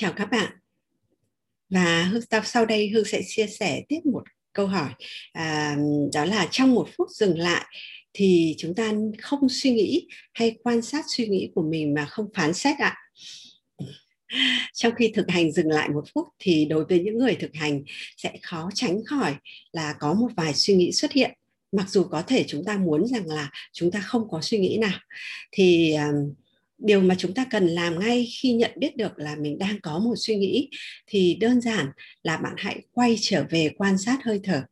Chào các bạn. Và Hương sau đây Hương sẽ chia sẻ tiếp một câu hỏi à, đó là trong một phút dừng lại thì chúng ta không suy nghĩ hay quan sát suy nghĩ của mình mà không phán xét ạ. Trong khi thực hành dừng lại một phút thì đối với những người thực hành sẽ khó tránh khỏi là có một vài suy nghĩ xuất hiện mặc dù có thể chúng ta muốn rằng là chúng ta không có suy nghĩ nào thì um, điều mà chúng ta cần làm ngay khi nhận biết được là mình đang có một suy nghĩ thì đơn giản là bạn hãy quay trở về quan sát hơi thở.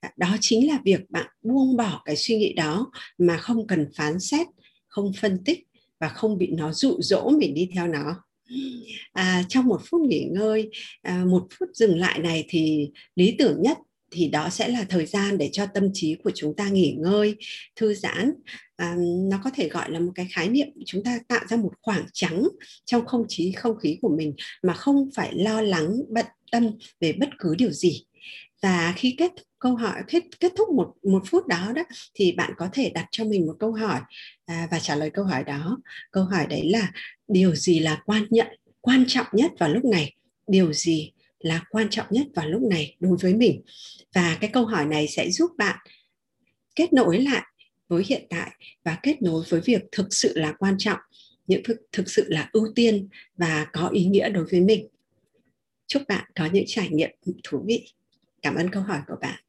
À, đó chính là việc bạn buông bỏ cái suy nghĩ đó mà không cần phán xét không phân tích và không bị nó dụ dỗ mình đi theo nó. À, trong một phút nghỉ ngơi à, một phút dừng lại này thì lý tưởng nhất thì đó sẽ là thời gian để cho tâm trí của chúng ta nghỉ ngơi thư giãn à, nó có thể gọi là một cái khái niệm chúng ta tạo ra một khoảng trắng trong không khí không khí của mình mà không phải lo lắng bận tâm về bất cứ điều gì. Và khi kết câu hỏi kết kết thúc một một phút đó đó thì bạn có thể đặt cho mình một câu hỏi à, và trả lời câu hỏi đó. Câu hỏi đấy là điều gì là quan nhận quan trọng nhất vào lúc này? Điều gì là quan trọng nhất vào lúc này đối với mình? Và cái câu hỏi này sẽ giúp bạn kết nối lại với hiện tại và kết nối với việc thực sự là quan trọng những thực, thực sự là ưu tiên và có ý nghĩa đối với mình. Chúc bạn có những trải nghiệm thú vị. Cảm ơn câu hỏi của bạn.